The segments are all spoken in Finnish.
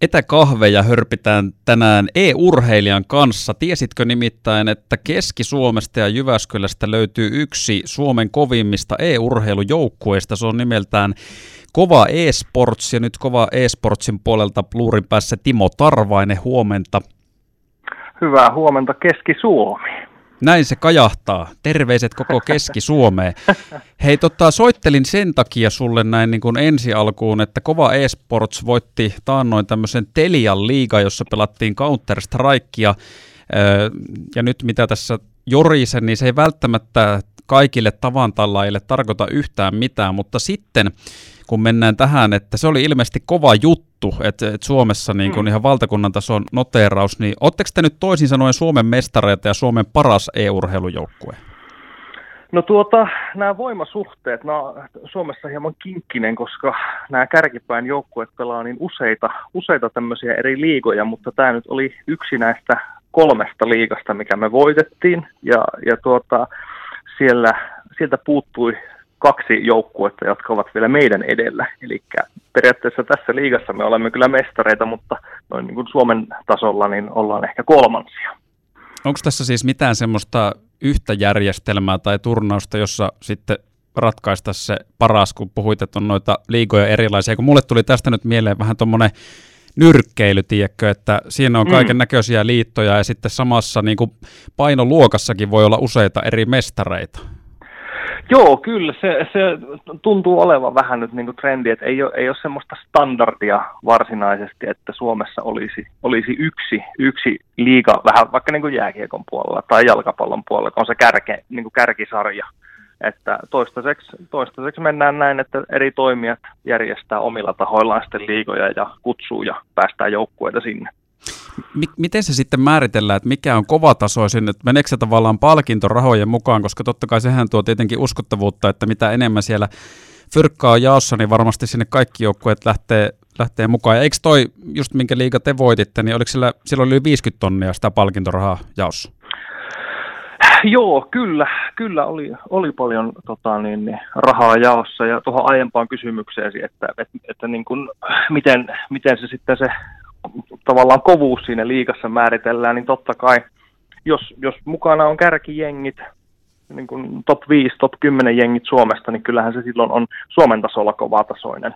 Etäkahveja hörpitään tänään e-urheilijan kanssa. Tiesitkö nimittäin, että Keski-Suomesta ja Jyväskylästä löytyy yksi Suomen kovimmista e-urheilujoukkueista. Se on nimeltään Kova e-sports ja nyt Kova e-sportsin puolelta luurin päässä Timo Tarvainen. Huomenta. Hyvää huomenta Keski-Suomi. Näin se kajahtaa. Terveiset koko Keski-Suomeen. Hei, tota, soittelin sen takia sulle näin niin kuin ensi alkuun, että Kova Esports voitti taannoin tämmöisen Telian liiga, jossa pelattiin Counter-Strikea. Ja nyt mitä tässä jorisen, niin se ei välttämättä kaikille tavantallaille tarkoita yhtään mitään, mutta sitten kun mennään tähän, että se oli ilmeisesti kova juttu, että, että Suomessa niin kuin mm. ihan valtakunnan tason noteeraus, niin oletteko te nyt toisin sanoen Suomen mestareita ja Suomen paras e-urheilujoukkue? No tuota, nämä voimasuhteet, nämä on Suomessa hieman kinkkinen, koska nämä kärkipäin joukkueet pelaa niin useita, useita tämmöisiä eri liigoja, mutta tämä nyt oli yksi näistä kolmesta liigasta, mikä me voitettiin, ja, ja tuota, siellä, sieltä puuttui kaksi joukkuetta, jotka ovat vielä meidän edellä. Eli periaatteessa tässä liigassa me olemme kyllä mestareita, mutta noin niin kuin Suomen tasolla niin ollaan ehkä kolmansia. Onko tässä siis mitään semmoista yhtä järjestelmää tai turnausta, jossa sitten ratkaista se paras, kun puhuit, että on noita liigoja erilaisia. Kun mulle tuli tästä nyt mieleen vähän tuommoinen nyrkkeily, tiedätkö, että siinä on mm. kaiken näköisiä liittoja ja sitten samassa niin kuin painoluokassakin voi olla useita eri mestareita. Joo, kyllä. Se, se tuntuu olevan vähän nyt niin kuin trendi, että ei ole, ei ole semmoista standardia varsinaisesti, että Suomessa olisi, olisi yksi, yksi liiga, vähän vaikka niin kuin jääkiekon puolella tai jalkapallon puolella, on se kärke, niin kuin kärkisarja. Että toistaiseksi, toistaiseksi mennään näin, että eri toimijat järjestää omilla tahoillaan sitten liigoja ja kutsuu ja päästään joukkueita sinne miten se sitten määritellään, että mikä on kovatasoisin, että meneekö se tavallaan palkintorahojen mukaan, koska totta kai sehän tuo tietenkin uskottavuutta, että mitä enemmän siellä fyrkkaa on jaossa, niin varmasti sinne kaikki joukkueet lähtee, lähtee mukaan. Ja eikö toi, just minkä liiga te voititte, niin oliko siellä, siellä oli yli 50 tonnia sitä palkintorahaa jaossa? Joo, kyllä, kyllä oli, oli paljon tota, niin, niin, rahaa jaossa ja tuohon aiempaan kysymykseesi, että, että, että niin kuin, miten, miten se sitten se tavallaan kovuus siinä liikassa määritellään, niin totta kai, jos, jos mukana on kärkijengit, niin kuin top 5, top 10 jengit Suomesta, niin kyllähän se silloin on Suomen tasolla kovatasoinen.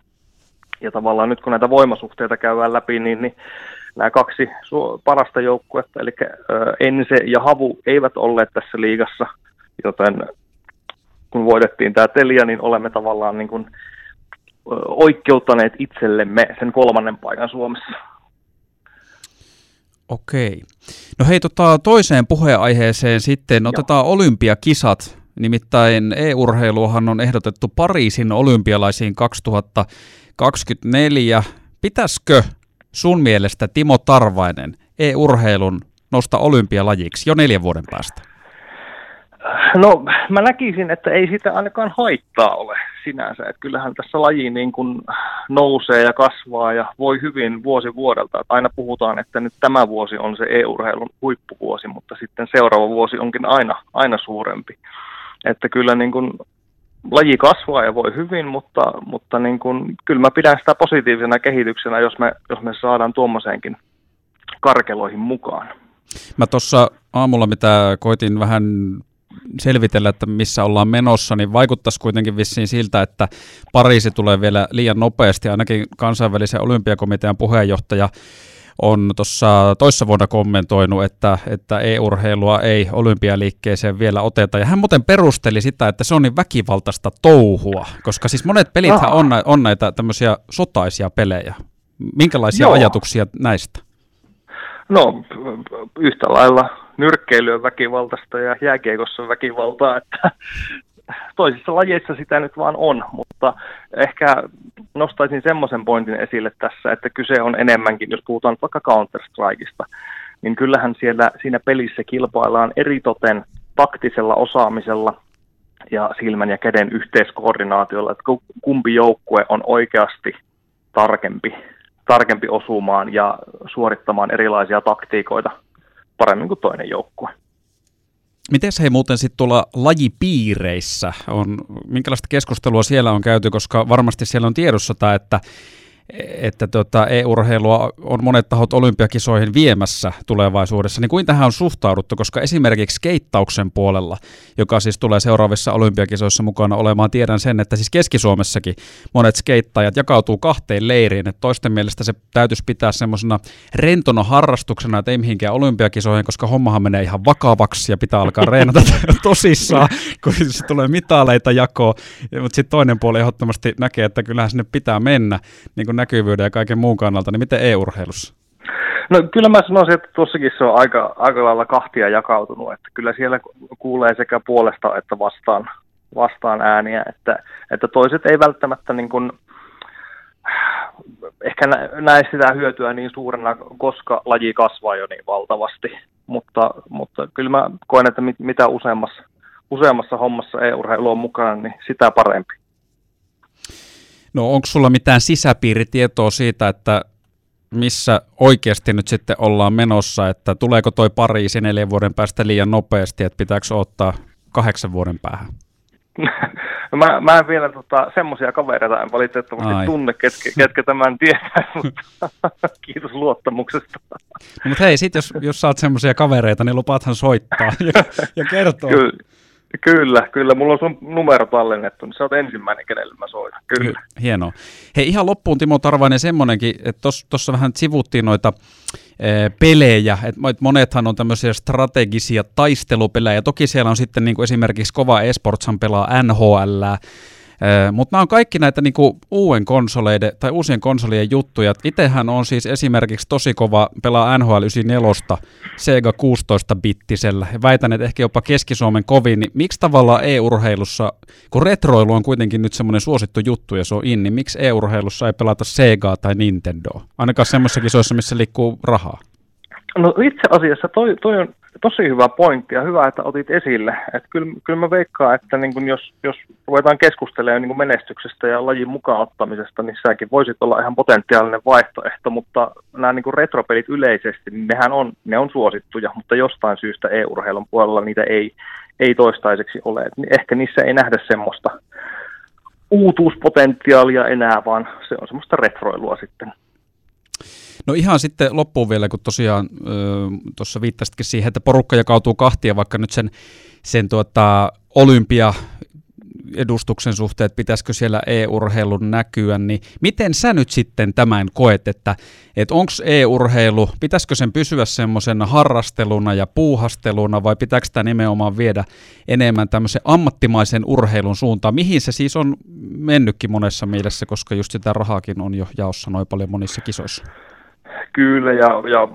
Ja tavallaan nyt kun näitä voimasuhteita käydään läpi, niin, niin nämä kaksi parasta joukkuetta, eli Ense ja Havu, eivät olleet tässä liigassa, joten kun voitettiin tämä Telia, niin olemme tavallaan niin kuin oikeuttaneet itsellemme sen kolmannen paikan Suomessa. Okei. No hei, tota, toiseen puheenaiheeseen sitten otetaan Joo. olympiakisat. Nimittäin e-urheiluhan on ehdotettu Pariisin olympialaisiin 2024. Pitäisikö sun mielestä Timo Tarvainen e-urheilun nosta olympialajiksi jo neljän vuoden päästä? No mä näkisin, että ei sitä ainakaan haittaa ole sinänsä. Että kyllähän tässä laji niin kuin nousee ja kasvaa ja voi hyvin vuosi vuodelta. Että aina puhutaan, että nyt tämä vuosi on se e-urheilun huippuvuosi, mutta sitten seuraava vuosi onkin aina, aina suurempi. Että kyllä niin kuin laji kasvaa ja voi hyvin, mutta, mutta niin kuin, kyllä mä pidän sitä positiivisena kehityksenä, jos me, jos me saadaan tuommoiseenkin karkeloihin mukaan. Mä tuossa aamulla, mitä koitin vähän selvitellä, että missä ollaan menossa, niin vaikuttaisi kuitenkin vissiin siltä, että Pariisi tulee vielä liian nopeasti. Ainakin kansainvälisen olympiakomitean puheenjohtaja on tuossa toissa vuonna kommentoinut, että, että e-urheilua ei olympialiikkeeseen vielä oteta. Ja hän muuten perusteli sitä, että se on niin väkivaltaista touhua, koska siis monet pelit on, on näitä tämmöisiä sotaisia pelejä. Minkälaisia Joo. ajatuksia näistä? No yhtä lailla nyrkkeily on väkivaltaista ja jääkiekossa on väkivaltaa, että toisissa lajeissa sitä nyt vaan on, mutta ehkä nostaisin semmoisen pointin esille tässä, että kyse on enemmänkin, jos puhutaan vaikka Counter-Strikeista, niin kyllähän siellä siinä pelissä kilpaillaan eritoten taktisella osaamisella ja silmän ja käden yhteiskoordinaatiolla, että kumpi joukkue on oikeasti tarkempi, tarkempi osumaan ja suorittamaan erilaisia taktiikoita paremmin kuin toinen joukkue. Miten se muuten sitten tuolla lajipiireissä on, minkälaista keskustelua siellä on käyty, koska varmasti siellä on tiedossa että että tota, e-urheilua on monet tahot olympiakisoihin viemässä tulevaisuudessa, niin kuin tähän on suhtauduttu, koska esimerkiksi skeittauksen puolella, joka siis tulee seuraavissa olympiakisoissa mukana olemaan, tiedän sen, että siis Keski-Suomessakin monet skeittajat jakautuu kahteen leiriin, että toisten mielestä se täytyisi pitää semmoisena rentona harrastuksena, että ei mihinkään olympiakisoihin, koska hommahan menee ihan vakavaksi ja pitää alkaa reenata tosissaan, kun se tulee mitaleita jakoon, mutta sitten toinen puoli ehdottomasti näkee, että kyllähän sinne pitää mennä, niin kuin näkyvyyden ja kaiken muun kannalta, niin miten e-urheilussa? No kyllä mä sanoisin, että tuossakin se on aika, aika lailla kahtia jakautunut, että kyllä siellä kuulee sekä puolesta että vastaan, vastaan ääniä, että, että toiset ei välttämättä niin kuin, ehkä näe sitä hyötyä niin suurena, koska laji kasvaa jo niin valtavasti, mutta, mutta kyllä mä koen, että mit, mitä useammassa, useammassa hommassa e-urheilu on mukana, niin sitä parempi. No onko sulla mitään sisäpiiritietoa siitä, että missä oikeasti nyt sitten ollaan menossa, että tuleeko toi Pariisi neljän vuoden päästä liian nopeasti, että pitääkö ottaa kahdeksan vuoden päähän? No mä, mä en vielä tota, semmoisia kavereita en valitettavasti Ai. tunne, ketkä, ketkä tämän tietää, mutta kiitos luottamuksesta. No, mutta hei, sit jos, jos saat semmoisia kavereita, niin lupaathan soittaa ja, ja kertoa. Kyllä, Kyllä, kyllä. Mulla on sun numero tallennettu, niin sä oot ensimmäinen, kenelle mä soitan. Kyllä. Hienoa. Hei, ihan loppuun Timo Tarvainen semmonenkin, että tuossa vähän sivuttiin noita e, pelejä, että monethan on tämmöisiä strategisia taistelupelejä. Toki siellä on sitten niin kuin esimerkiksi Kova Esportsan pelaa NHL, mutta nämä on kaikki näitä niinku uuden konsoleiden tai uusien konsolien juttuja. Itsehän on siis esimerkiksi tosi kova pelaa NHL 94 Sega 16-bittisellä. Väitän, että ehkä jopa Keski-Suomen kovin. Niin miksi tavallaan e-urheilussa, kun retroilu on kuitenkin nyt semmoinen suosittu juttu ja se on in, niin miksi e-urheilussa ei pelata Segaa tai Nintendoa? Ainakaan semmoisessa kisoissa, missä liikkuu rahaa. No itse asiassa toi, toi on tosi hyvä pointti ja hyvä, että otit esille. Että kyllä, kyllä mä veikkaan, että niin kun jos, jos ruvetaan keskustelemaan niin menestyksestä ja lajin mukaan ottamisesta, niin säkin voisit olla ihan potentiaalinen vaihtoehto, mutta nämä niin retropelit yleisesti, niin nehän on, ne on suosittuja, mutta jostain syystä e-urheilun puolella niitä ei, ei toistaiseksi ole. Et ehkä niissä ei nähdä semmoista uutuuspotentiaalia enää, vaan se on semmoista retroilua sitten. No ihan sitten loppuun vielä, kun tosiaan tuossa viittasitkin siihen, että porukka jakautuu kahtia, vaikka nyt sen, sen tuota, olympia edustuksen suhteen, että pitäisikö siellä e-urheilun näkyä, niin miten sä nyt sitten tämän koet, että, että onko e-urheilu, pitäisikö sen pysyä semmoisena harrasteluna ja puuhasteluna vai pitääkö sitä nimenomaan viedä enemmän tämmöisen ammattimaisen urheilun suuntaan, mihin se siis on mennytkin monessa mielessä, koska just sitä rahaakin on jo jaossa noin paljon monissa kisoissa? Kyllä, ja, ja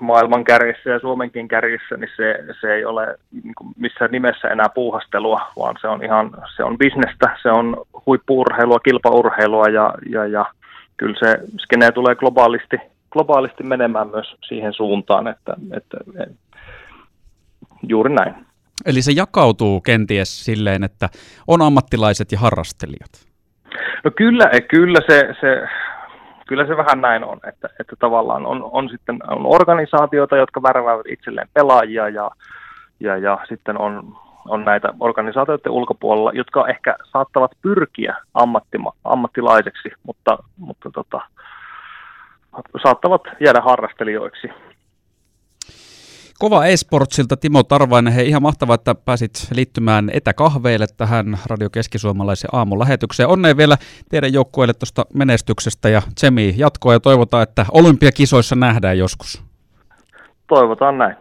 maailman kärjessä ja Suomenkin kärjessä, niin se, se ei ole niin missään nimessä enää puuhastelua, vaan se on ihan, se on bisnestä, se on huippuurheilua, kilpaurheilua, ja, ja, ja kyllä se skene tulee globaalisti, globaalisti menemään myös siihen suuntaan, että, että, että juuri näin. Eli se jakautuu kenties silleen, että on ammattilaiset ja harrastelijat? No kyllä, kyllä se, se kyllä se vähän näin on, että, että tavallaan on, on sitten on organisaatioita, jotka värväävät itselleen pelaajia ja, ja, ja sitten on, on näitä organisaatioiden ulkopuolella, jotka ehkä saattavat pyrkiä ammattima, ammattilaiseksi, mutta, mutta tota, saattavat jäädä harrastelijoiksi. Kova eSportsilta Timo Tarvainen. Hei, ihan mahtavaa, että pääsit liittymään etäkahveille tähän Radio Keski-Suomalaisen aamulähetykseen. Onnea vielä teidän joukkueelle tuosta menestyksestä ja Tsemi jatkoa ja toivotaan, että olympiakisoissa nähdään joskus. Toivotaan näin.